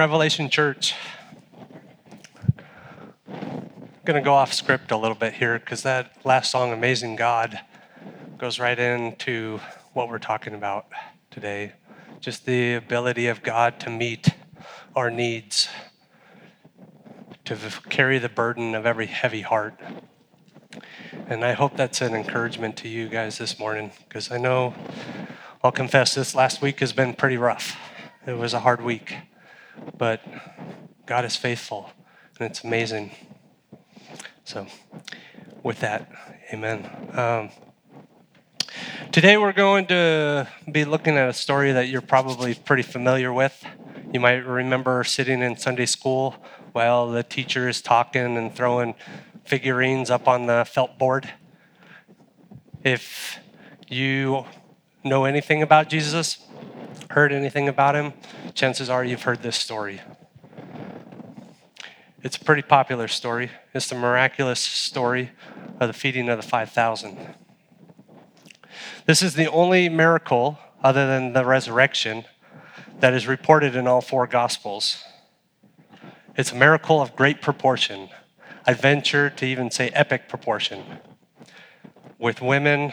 Revelation Church. I'm going to go off script a little bit here because that last song, Amazing God, goes right into what we're talking about today. Just the ability of God to meet our needs, to carry the burden of every heavy heart. And I hope that's an encouragement to you guys this morning because I know, I'll confess, this last week has been pretty rough. It was a hard week, but God is faithful and it's amazing. So, with that, amen. Um, today we're going to be looking at a story that you're probably pretty familiar with. You might remember sitting in Sunday school while the teacher is talking and throwing figurines up on the felt board. If you know anything about Jesus, heard anything about him, chances are you've heard this story. It's a pretty popular story. It's the miraculous story of the feeding of the 5,000. This is the only miracle, other than the resurrection, that is reported in all four Gospels. It's a miracle of great proportion. I venture to even say epic proportion. With women,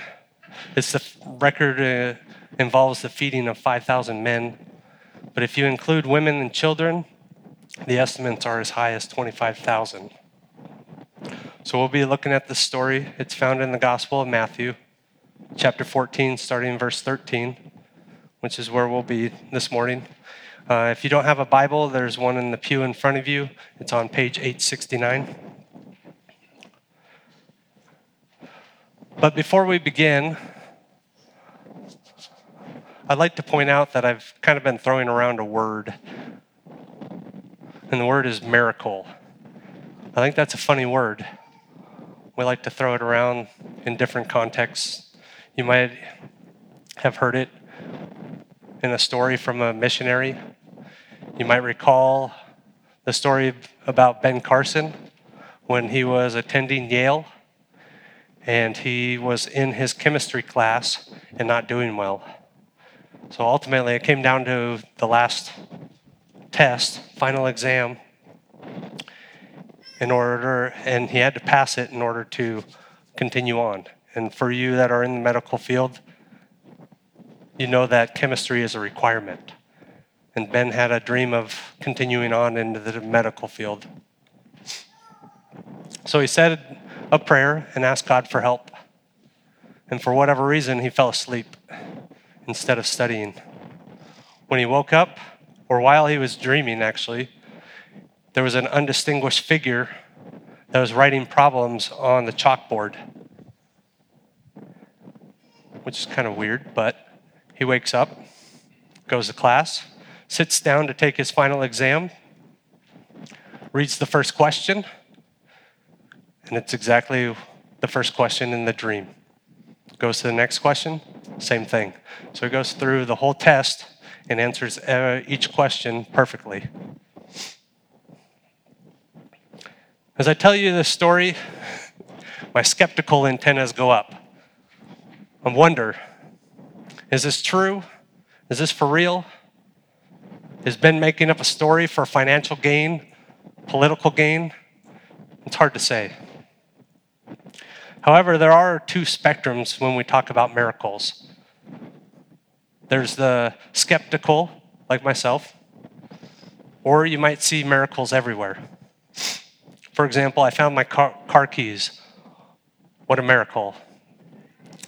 it's the record uh, involves the feeding of 5,000 men. But if you include women and children, the estimates are as high as 25,000. So we'll be looking at this story. It's found in the Gospel of Matthew, chapter 14, starting in verse 13, which is where we'll be this morning. Uh, if you don't have a Bible, there's one in the pew in front of you. It's on page 869. But before we begin, I'd like to point out that I've kind of been throwing around a word, and the word is miracle. I think that's a funny word. We like to throw it around in different contexts. You might have heard it in a story from a missionary. You might recall the story about Ben Carson when he was attending Yale and he was in his chemistry class and not doing well. So ultimately, it came down to the last test, final exam, in order, and he had to pass it in order to continue on. And for you that are in the medical field, you know that chemistry is a requirement. And Ben had a dream of continuing on into the medical field. So he said a prayer and asked God for help. And for whatever reason, he fell asleep instead of studying. When he woke up, or while he was dreaming, actually, there was an undistinguished figure that was writing problems on the chalkboard, which is kind of weird, but he wakes up, goes to class, sits down to take his final exam, reads the first question, and it's exactly the first question in the dream. Goes to the next question, same thing. So he goes through the whole test and answers uh, each question perfectly. As I tell you this story, my skeptical antennas go up. I wonder is this true? Is this for real? Is Ben making up a story for financial gain, political gain? It's hard to say. However, there are two spectrums when we talk about miracles. There's the skeptical, like myself, or you might see miracles everywhere. For example, I found my car, car keys. What a miracle.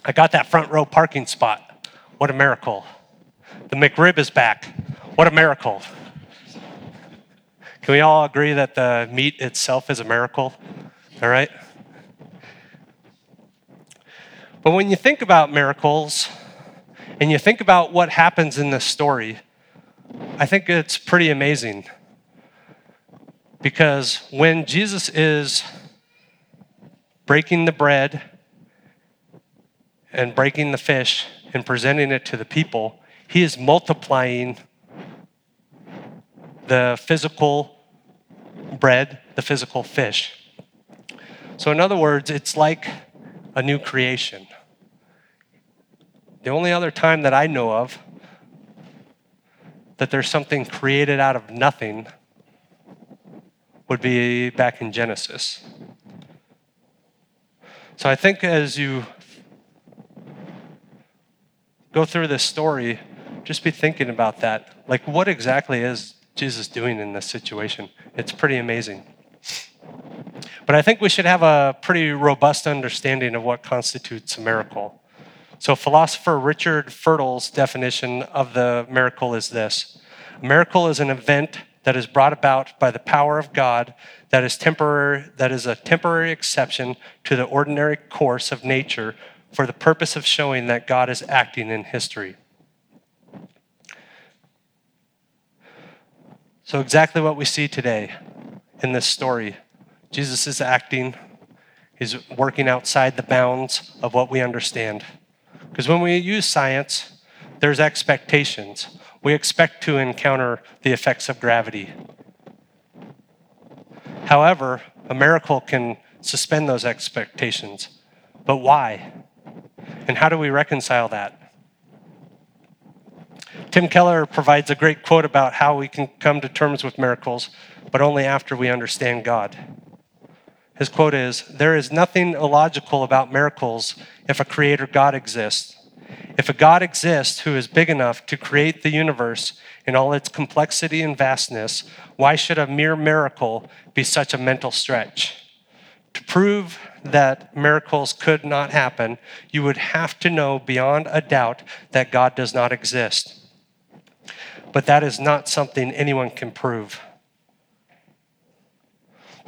I got that front row parking spot. What a miracle. The McRib is back. What a miracle. Can we all agree that the meat itself is a miracle? All right? But when you think about miracles and you think about what happens in this story, I think it's pretty amazing. Because when Jesus is breaking the bread and breaking the fish and presenting it to the people, he is multiplying the physical bread, the physical fish. So, in other words, it's like a new creation. The only other time that I know of that there's something created out of nothing would be back in Genesis. So I think as you go through this story, just be thinking about that. Like, what exactly is Jesus doing in this situation? It's pretty amazing. But I think we should have a pretty robust understanding of what constitutes a miracle. So, philosopher Richard Purtill's definition of the miracle is this a miracle is an event that is brought about by the power of God that is temporary that is a temporary exception to the ordinary course of nature for the purpose of showing that God is acting in history. So exactly what we see today in this story. Jesus is acting. He's working outside the bounds of what we understand. Because when we use science, there's expectations. We expect to encounter the effects of gravity. However, a miracle can suspend those expectations. But why? And how do we reconcile that? Tim Keller provides a great quote about how we can come to terms with miracles, but only after we understand God. His quote is There is nothing illogical about miracles if a creator God exists. If a God exists who is big enough to create the universe in all its complexity and vastness, why should a mere miracle be such a mental stretch? To prove that miracles could not happen, you would have to know beyond a doubt that God does not exist. But that is not something anyone can prove.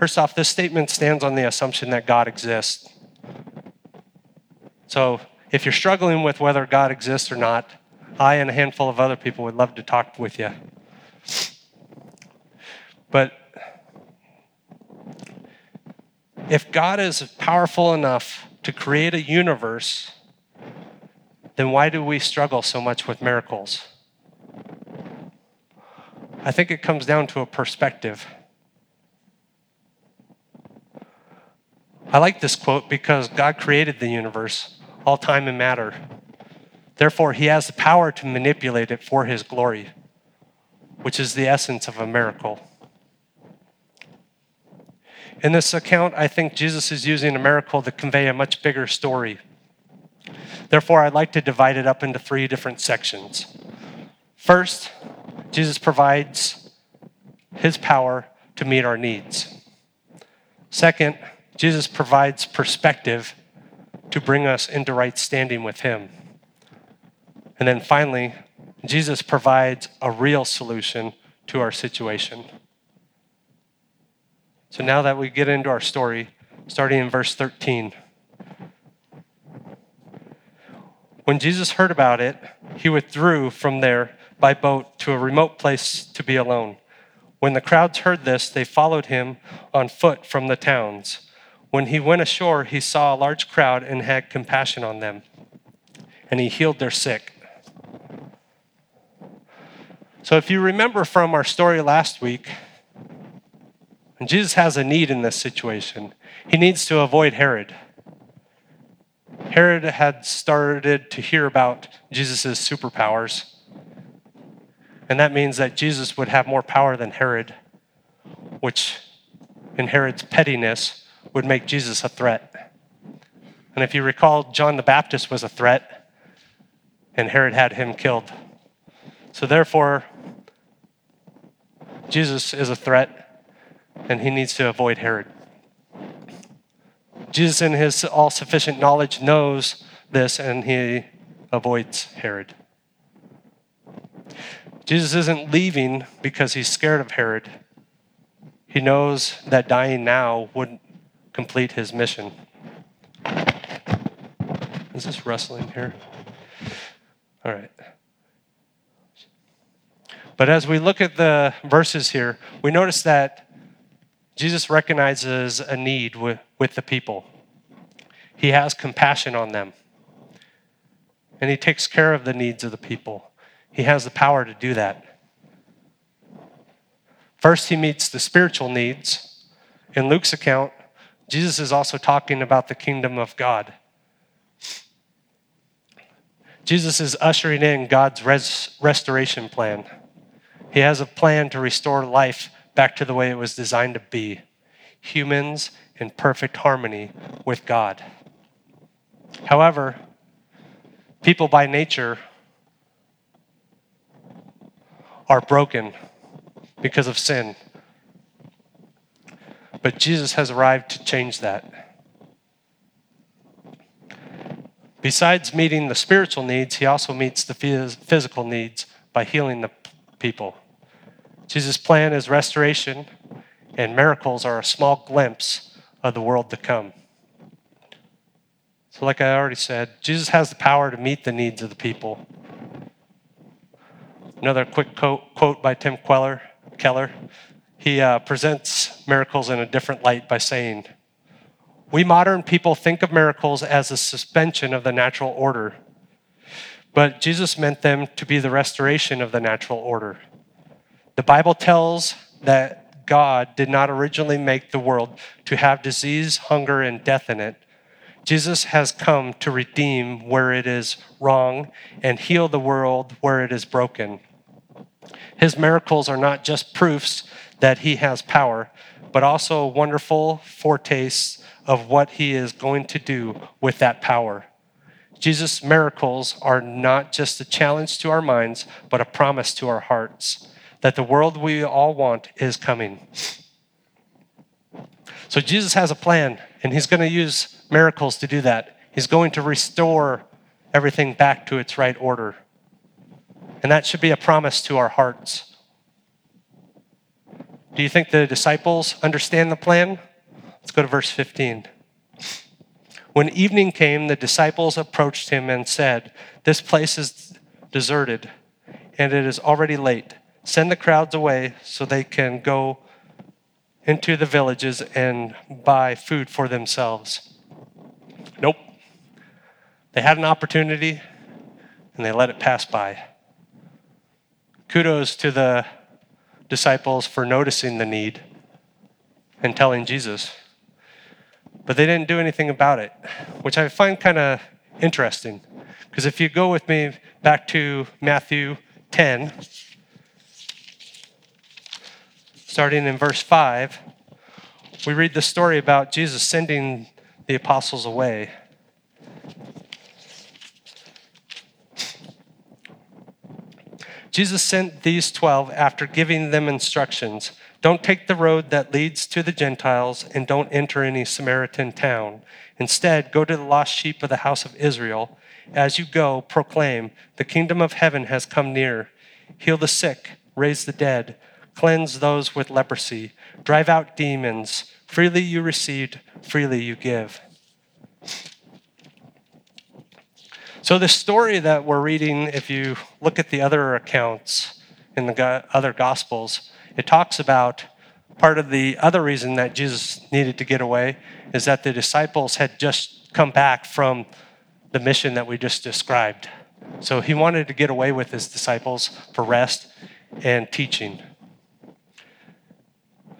First off, this statement stands on the assumption that God exists. So if you're struggling with whether God exists or not, I and a handful of other people would love to talk with you. But if God is powerful enough to create a universe, then why do we struggle so much with miracles? I think it comes down to a perspective. I like this quote because God created the universe, all time and matter. Therefore, he has the power to manipulate it for his glory, which is the essence of a miracle. In this account, I think Jesus is using a miracle to convey a much bigger story. Therefore, I'd like to divide it up into three different sections. First, Jesus provides his power to meet our needs. Second, Jesus provides perspective to bring us into right standing with him. And then finally, Jesus provides a real solution to our situation. So now that we get into our story, starting in verse 13. When Jesus heard about it, he withdrew from there by boat to a remote place to be alone. When the crowds heard this, they followed him on foot from the towns. When he went ashore, he saw a large crowd and had compassion on them, and he healed their sick. So, if you remember from our story last week, Jesus has a need in this situation. He needs to avoid Herod. Herod had started to hear about Jesus' superpowers. And that means that Jesus would have more power than Herod, which in Herod's pettiness would make Jesus a threat. And if you recall, John the Baptist was a threat, and Herod had him killed. So therefore, Jesus is a threat, and he needs to avoid Herod. Jesus, in his all sufficient knowledge, knows this and he avoids Herod. Jesus isn't leaving because he's scared of Herod. He knows that dying now wouldn't complete his mission. Is this rustling here? All right. But as we look at the verses here, we notice that Jesus recognizes a need with, with the people. He has compassion on them. And he takes care of the needs of the people. He has the power to do that. First, he meets the spiritual needs. In Luke's account, Jesus is also talking about the kingdom of God. Jesus is ushering in God's res- restoration plan. He has a plan to restore life back to the way it was designed to be humans in perfect harmony with God. However, people by nature are broken because of sin. But Jesus has arrived to change that. Besides meeting the spiritual needs, he also meets the physical needs by healing the people. Jesus' plan is restoration, and miracles are a small glimpse of the world to come. So, like I already said, Jesus has the power to meet the needs of the people. Another quick quote, by Tim Queller, Keller. He uh, presents miracles in a different light by saying, We modern people think of miracles as a suspension of the natural order, but Jesus meant them to be the restoration of the natural order. The Bible tells that God did not originally make the world to have disease, hunger, and death in it. Jesus has come to redeem where it is wrong and heal the world where it is broken. His miracles are not just proofs that he has power, but also wonderful foretastes of what he is going to do with that power. Jesus' miracles are not just a challenge to our minds, but a promise to our hearts that the world we all want is coming. So Jesus has a plan, and he's going to use miracles to do that. He's going to restore everything back to its right order. And that should be a promise to our hearts. Do you think the disciples understand the plan? Let's go to verse 15. When evening came, the disciples approached him and said, This place is deserted, and it is already late send the crowds away so they can go into the villages and buy food for themselves. Nope. They had an opportunity and they let it pass by. Kudos to the disciples for noticing the need and telling Jesus. But they didn't do anything about it, which I find kind of interesting. Because if you go with me back to Matthew 10, starting in verse 5, we read the story about Jesus sending the apostles away. Jesus sent these 12 after giving them instructions Don't take the road that leads to the Gentiles, and don't enter any Samaritan town. Instead, go to the lost sheep of the house of Israel. As you go, proclaim, The kingdom of heaven has come near. Heal the sick, raise the dead cleanse those with leprosy, drive out demons. Freely you received, freely you give. So, the story that we're reading, if you look at the other accounts in the other Gospels, it talks about part of the other reason that Jesus needed to get away is that the disciples had just come back from the mission that we just described. So, he wanted to get away with his disciples for rest and teaching.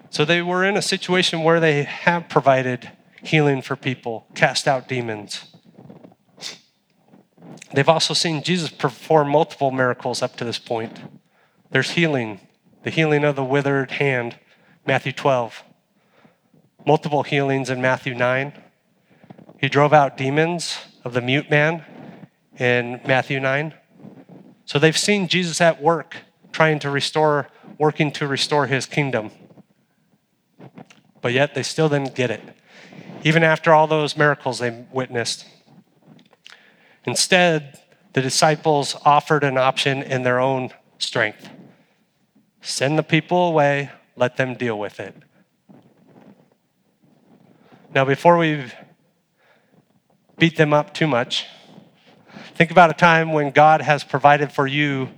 So they were in a situation where they have provided healing for people, cast out demons. They've also seen Jesus perform multiple miracles up to this point. There's healing, the healing of the withered hand, Matthew 12. Multiple healings in Matthew 9. He drove out demons of the mute man in Matthew 9. So they've seen Jesus at work trying to restore, working to restore his kingdom but yet they still didn't get it, even after all those miracles they witnessed. Instead, the disciples offered an option in their own strength send the people away, let them deal with it. Now, before we beat them up too much, think about a time when God has provided for you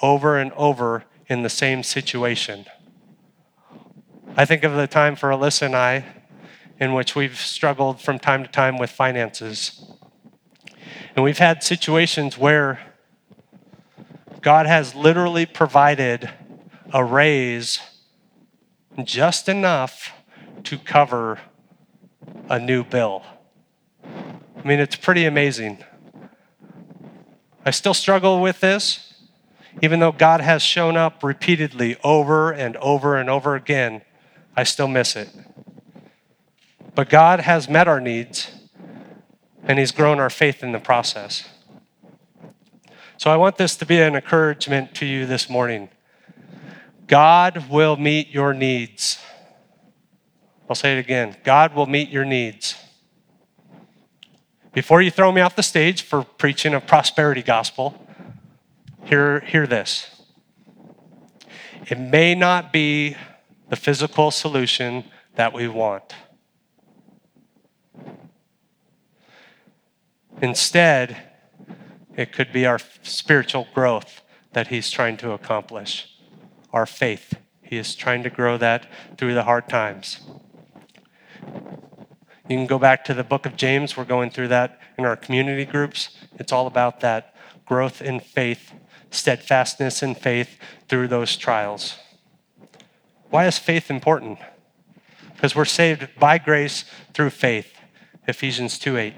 over and over in the same situation. I think of the time for Alyssa and I in which we've struggled from time to time with finances. And we've had situations where God has literally provided a raise just enough to cover a new bill. I mean, it's pretty amazing. I still struggle with this. Even though God has shown up repeatedly over and over and over again, I still miss it. But God has met our needs, and He's grown our faith in the process. So I want this to be an encouragement to you this morning. God will meet your needs. I'll say it again God will meet your needs. Before you throw me off the stage for preaching a prosperity gospel, hear, hear this. It may not be the physical solution that we want. Instead, it could be our spiritual growth that He's trying to accomplish, our faith. He is trying to grow that through the hard times. You can go back to the book of James. We're going through that in our community groups. It's all about that growth in faith, steadfastness in faith through those trials. Why is faith important? Because we're saved by grace through faith. Ephesians 2 8.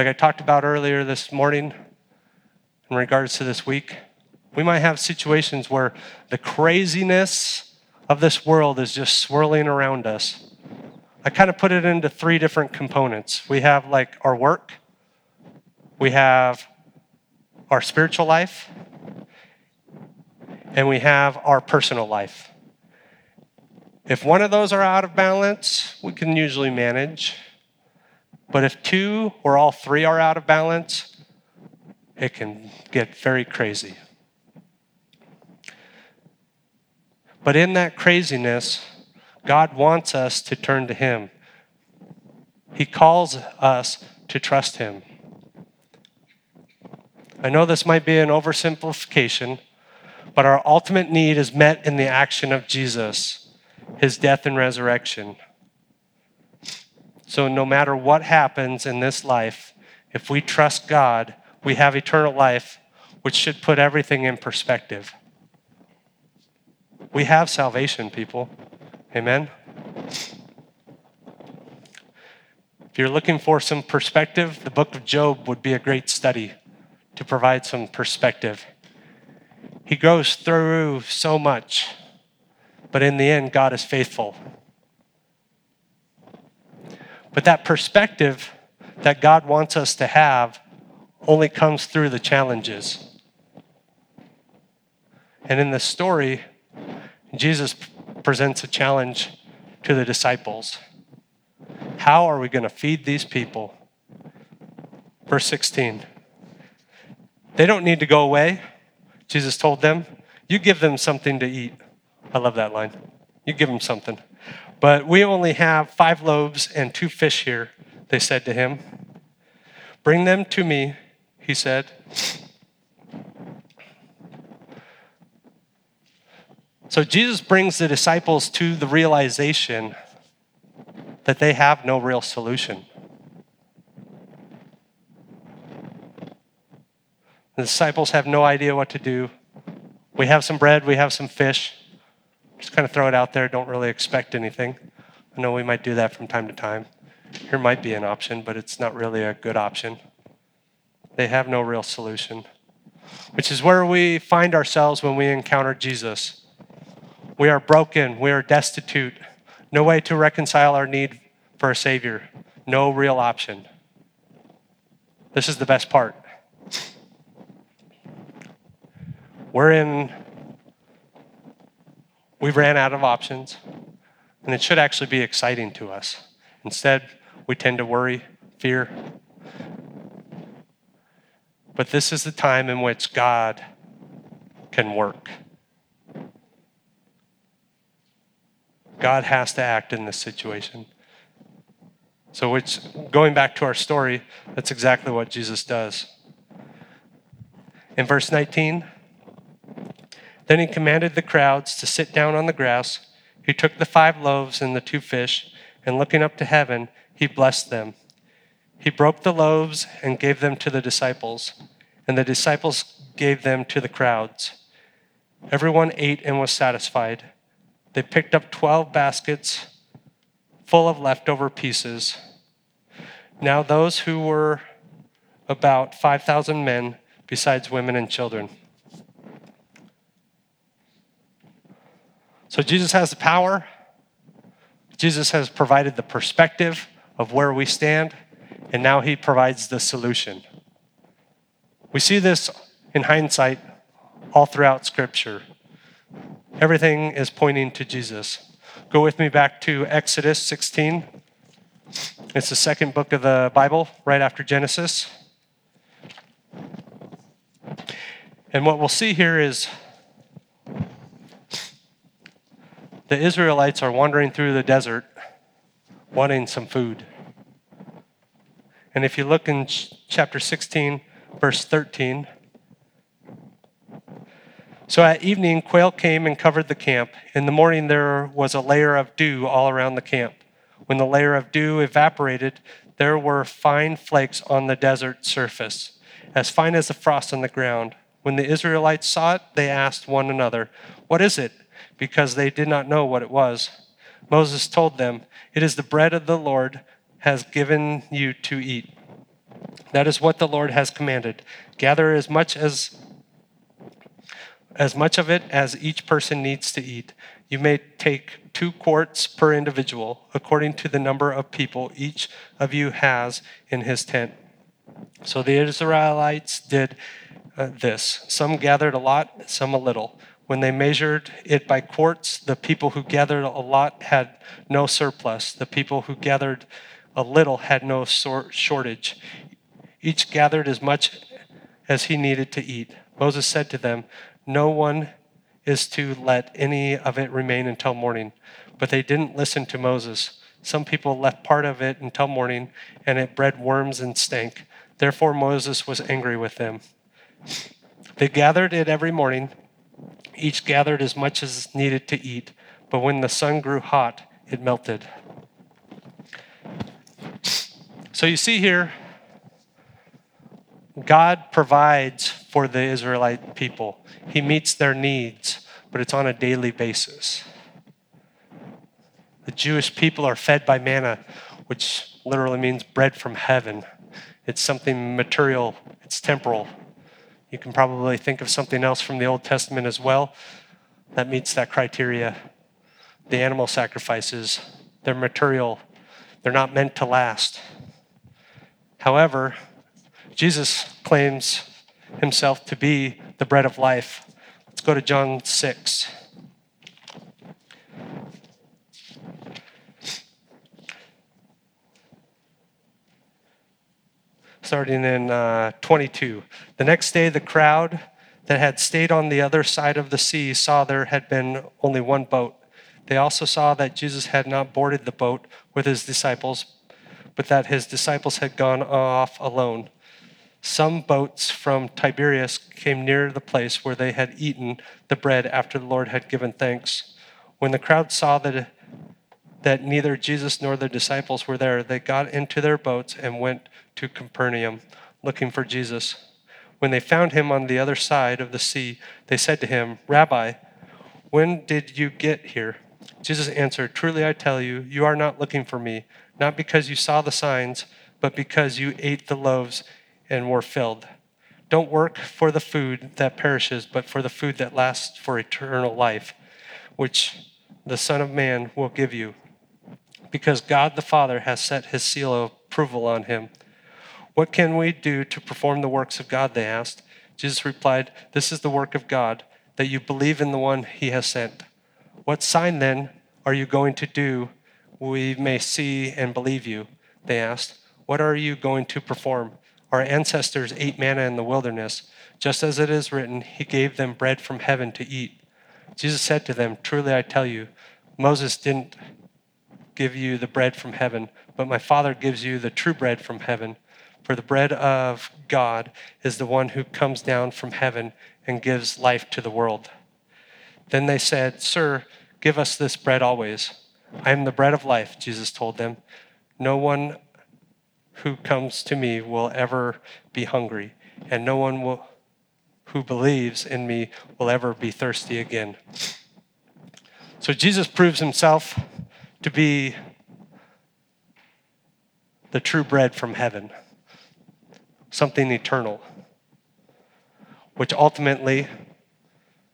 Like I talked about earlier this morning, in regards to this week, we might have situations where the craziness of this world is just swirling around us. I kind of put it into three different components. We have like our work, we have our spiritual life, and we have our personal life. If one of those are out of balance, we can usually manage. But if two or all three are out of balance, it can get very crazy. But in that craziness, God wants us to turn to Him. He calls us to trust Him. I know this might be an oversimplification, but our ultimate need is met in the action of Jesus, His death and resurrection. So, no matter what happens in this life, if we trust God, we have eternal life, which should put everything in perspective. We have salvation, people. Amen? If you're looking for some perspective, the book of Job would be a great study to provide some perspective. He goes through so much, but in the end, God is faithful. But that perspective that God wants us to have only comes through the challenges. And in this story, Jesus presents a challenge to the disciples. How are we going to feed these people? Verse 16. They don't need to go away. Jesus told them, You give them something to eat. I love that line. You give them something. But we only have five loaves and two fish here, they said to him. Bring them to me, he said. So Jesus brings the disciples to the realization that they have no real solution. The disciples have no idea what to do. We have some bread, we have some fish. Just kind of throw it out there, don't really expect anything. I know we might do that from time to time. Here might be an option, but it's not really a good option. They have no real solution, which is where we find ourselves when we encounter Jesus. We are broken, we are destitute, no way to reconcile our need for a Savior, no real option. This is the best part. We're in We've ran out of options, and it should actually be exciting to us. Instead, we tend to worry, fear. But this is the time in which God can work. God has to act in this situation. So, which, going back to our story, that's exactly what Jesus does. In verse 19, then he commanded the crowds to sit down on the grass. He took the five loaves and the two fish, and looking up to heaven, he blessed them. He broke the loaves and gave them to the disciples, and the disciples gave them to the crowds. Everyone ate and was satisfied. They picked up 12 baskets full of leftover pieces. Now, those who were about 5,000 men besides women and children. So Jesus has the power. Jesus has provided the perspective of where we stand, and now he provides the solution. We see this in hindsight all throughout Scripture. Everything is pointing to Jesus. Go with me back to Exodus 16. It's the second book of the Bible, right after Genesis. And what we'll see here is the Israelites are wandering through the desert wanting some food. And if you look in chapter 16, verse 13, so at evening, quail came and covered the camp. In the morning, there was a layer of dew all around the camp. When the layer of dew evaporated, there were fine flakes on the desert surface, as fine as the frost on the ground. When the Israelites saw it, they asked one another, What is it? Because they did not know what it was. Moses told them, It is the bread of the Lord has given you to eat. That is what the Lord has commanded. Gather as much as as much of it as each person needs to eat. You may take two quarts per individual, according to the number of people each of you has in his tent. So the Israelites did uh, this. Some gathered a lot, some a little. When they measured it by quarts, the people who gathered a lot had no surplus. The people who gathered a little had no shortage. Each gathered as much as he needed to eat. Moses said to them, no one is to let any of it remain until morning. But they didn't listen to Moses. Some people left part of it until morning, and it bred worms and stank. Therefore, Moses was angry with them. They gathered it every morning. Each gathered as much as needed to eat. But when the sun grew hot, it melted. So you see here, God provides for the Israelite people. He meets their needs, but it's on a daily basis. The Jewish people are fed by manna, which literally means bread from heaven. It's something material, it's temporal. You can probably think of something else from the Old Testament as well that meets that criteria. The animal sacrifices, they're material, they're not meant to last. However, Jesus claims himself to be the bread of life. Let's go to John 6. Starting in uh, 22. The next day, the crowd that had stayed on the other side of the sea saw there had been only one boat. They also saw that Jesus had not boarded the boat with his disciples, but that his disciples had gone off alone. Some boats from Tiberias came near the place where they had eaten the bread after the Lord had given thanks. When the crowd saw that, that neither Jesus nor the disciples were there, they got into their boats and went to Capernaum looking for Jesus. When they found him on the other side of the sea, they said to him, Rabbi, when did you get here? Jesus answered, Truly I tell you, you are not looking for me, not because you saw the signs, but because you ate the loaves and were filled. Don't work for the food that perishes, but for the food that lasts for eternal life, which the Son of Man will give you. Because God the Father has set his seal of approval on him. What can we do to perform the works of God? They asked. Jesus replied, This is the work of God, that you believe in the one he has sent. What sign then are you going to do we may see and believe you? They asked. What are you going to perform? Our ancestors ate manna in the wilderness. Just as it is written, He gave them bread from heaven to eat. Jesus said to them, Truly I tell you, Moses didn't give you the bread from heaven, but my Father gives you the true bread from heaven. For the bread of God is the one who comes down from heaven and gives life to the world. Then they said, Sir, give us this bread always. I am the bread of life, Jesus told them. No one who comes to me will ever be hungry, and no one will, who believes in me will ever be thirsty again. So Jesus proves himself to be the true bread from heaven, something eternal. which ultimately,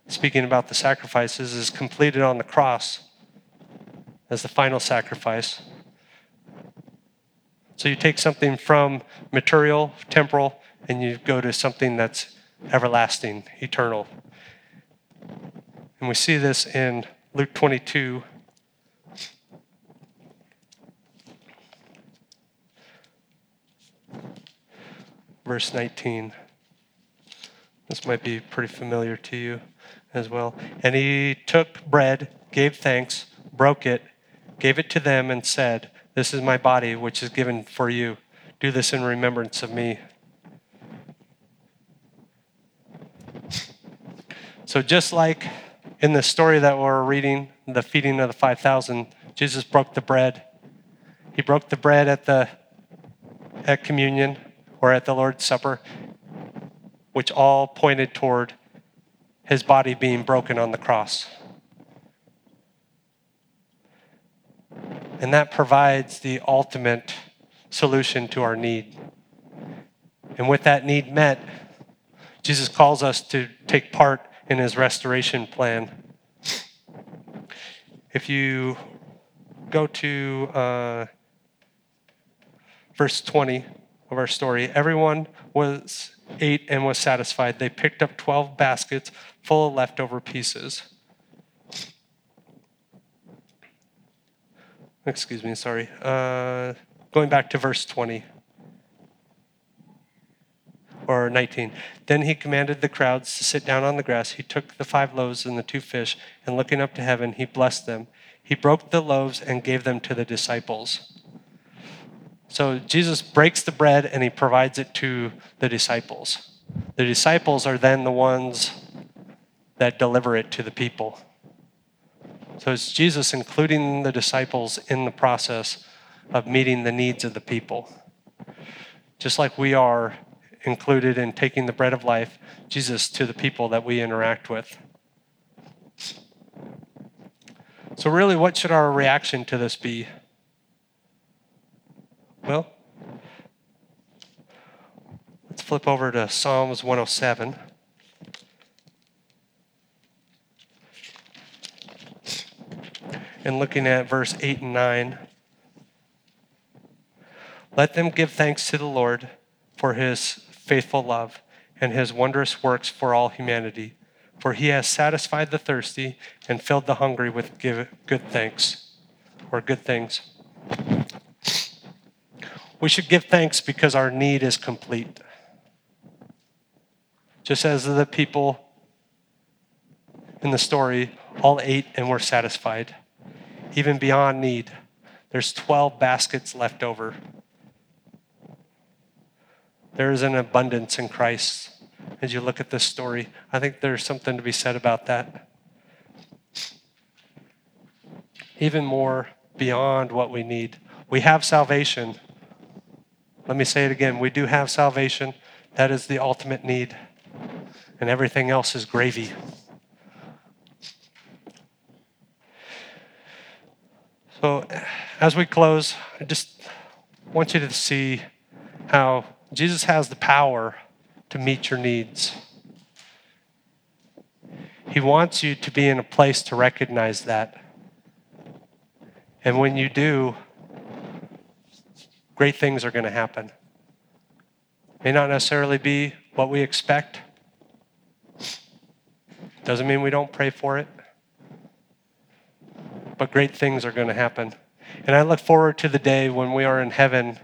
speaking about the sacrifices, is completed on the cross as the final sacrifice. So you take something from material, temporal, and you go to something that's everlasting, eternal. And we see this in Luke 22. Verse 19. This might be pretty familiar to you as well. And he took bread, gave thanks, broke it, gave it to them, and said, This is my body, which is given for you. Do this in remembrance of me. So, just like in the story that we're reading, the feeding of the 5,000, Jesus broke the bread. He broke the bread at the at communion or at the Lord's Supper, which all pointed toward his body being broken on the cross. And that provides the ultimate solution to our need. And with that need met, Jesus calls us to take part in his restoration plan. If you go to uh, verse 20 of our story, everyone was ate and was satisfied. They picked up 12 baskets full of leftover pieces. Excuse me, sorry. Uh, going back to verse 20 or 19. Then he commanded the crowds to sit down on the grass. He took the five loaves and the two fish, and looking up to heaven, he blessed them. He broke the loaves and gave them to the disciples. So Jesus breaks the bread and he provides it to the disciples. The disciples are then the ones that deliver it to the people. So it's Jesus including the disciples in the process of meeting the needs of the people. Just like we are included in taking the bread of life, Jesus, to the people that we interact with. So, really, what should our reaction to this be? Well, let's flip over to Psalms 107. And looking at verse 8 and 9. Let them give thanks to the Lord for his faithful love and his wondrous works for all humanity. For he has satisfied the thirsty and filled the hungry with good thanks or good things. We should give thanks because our need is complete. Just as the people in the story all ate and were satisfied, even beyond need, there's 12 baskets left over. There is an abundance in Christ as you look at this story. I think there's something to be said about that. Even more beyond what we need. We have salvation. Let me say it again. We do have salvation. That is the ultimate need. And everything else is gravy. So, as we close, I just want you to see how Jesus has the power to meet your needs. He wants you to be in a place to recognize that. And when you do, great things are going to happen. May not necessarily be what we expect. Doesn't mean we don't pray for it. But great things are going to happen. And I look forward to the day when we are in heaven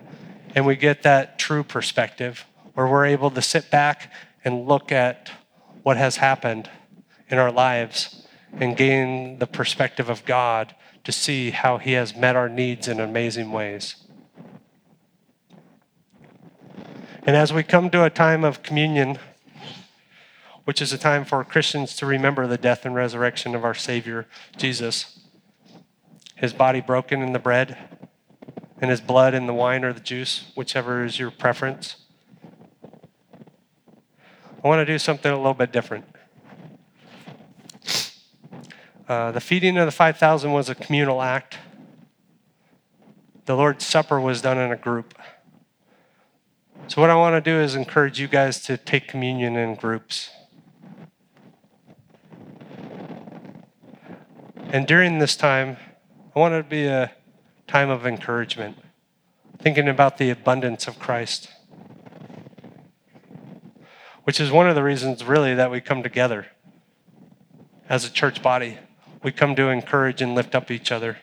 and we get that true perspective where we're able to sit back and look at what has happened in our lives and gain the perspective of God to see how He has met our needs in amazing ways. And as we come to a time of communion, which is a time for Christians to remember the death and resurrection of our Savior, Jesus, His body broken in the bread, and his blood in the wine or the juice, whichever is your preference. I want to do something a little bit different. Uh, the feeding of the 5,000 was a communal act. The Lord's Supper was done in a group. So, what I want to do is encourage you guys to take communion in groups. And during this time, I want it to be a time of encouragement, thinking about the abundance of Christ, which is one of the reasons, really, that we come together as a church body. We come to encourage and lift up each other.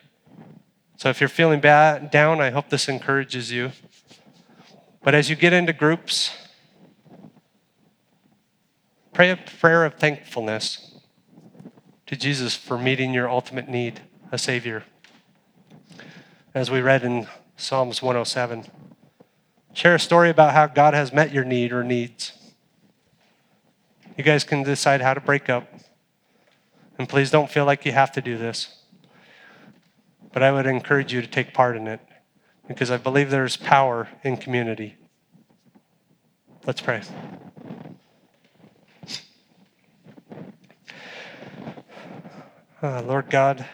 So if you're feeling bad, down, I hope this encourages you. But as you get into groups, pray a prayer of thankfulness to Jesus for meeting your ultimate need, a Savior. As we read in Psalms 107, share a story about how God has met your need or needs. You guys can decide how to break up. And please don't feel like you have to do this. But I would encourage you to take part in it because I believe there's power in community. Let's pray. Uh, Lord God,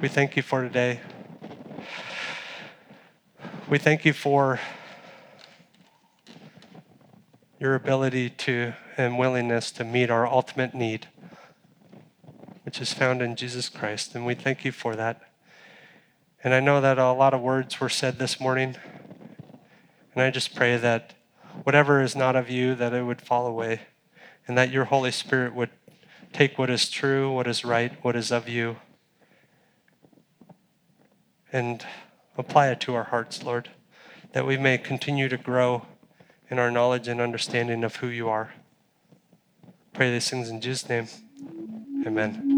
we thank you for today. We thank you for your ability to and willingness to meet our ultimate need, which is found in Jesus Christ. And we thank you for that. And I know that a lot of words were said this morning. And I just pray that whatever is not of you, that it would fall away. And that your Holy Spirit would take what is true, what is right, what is of you, and apply it to our hearts, Lord, that we may continue to grow in our knowledge and understanding of who you are. Pray these things in Jesus' name. Amen.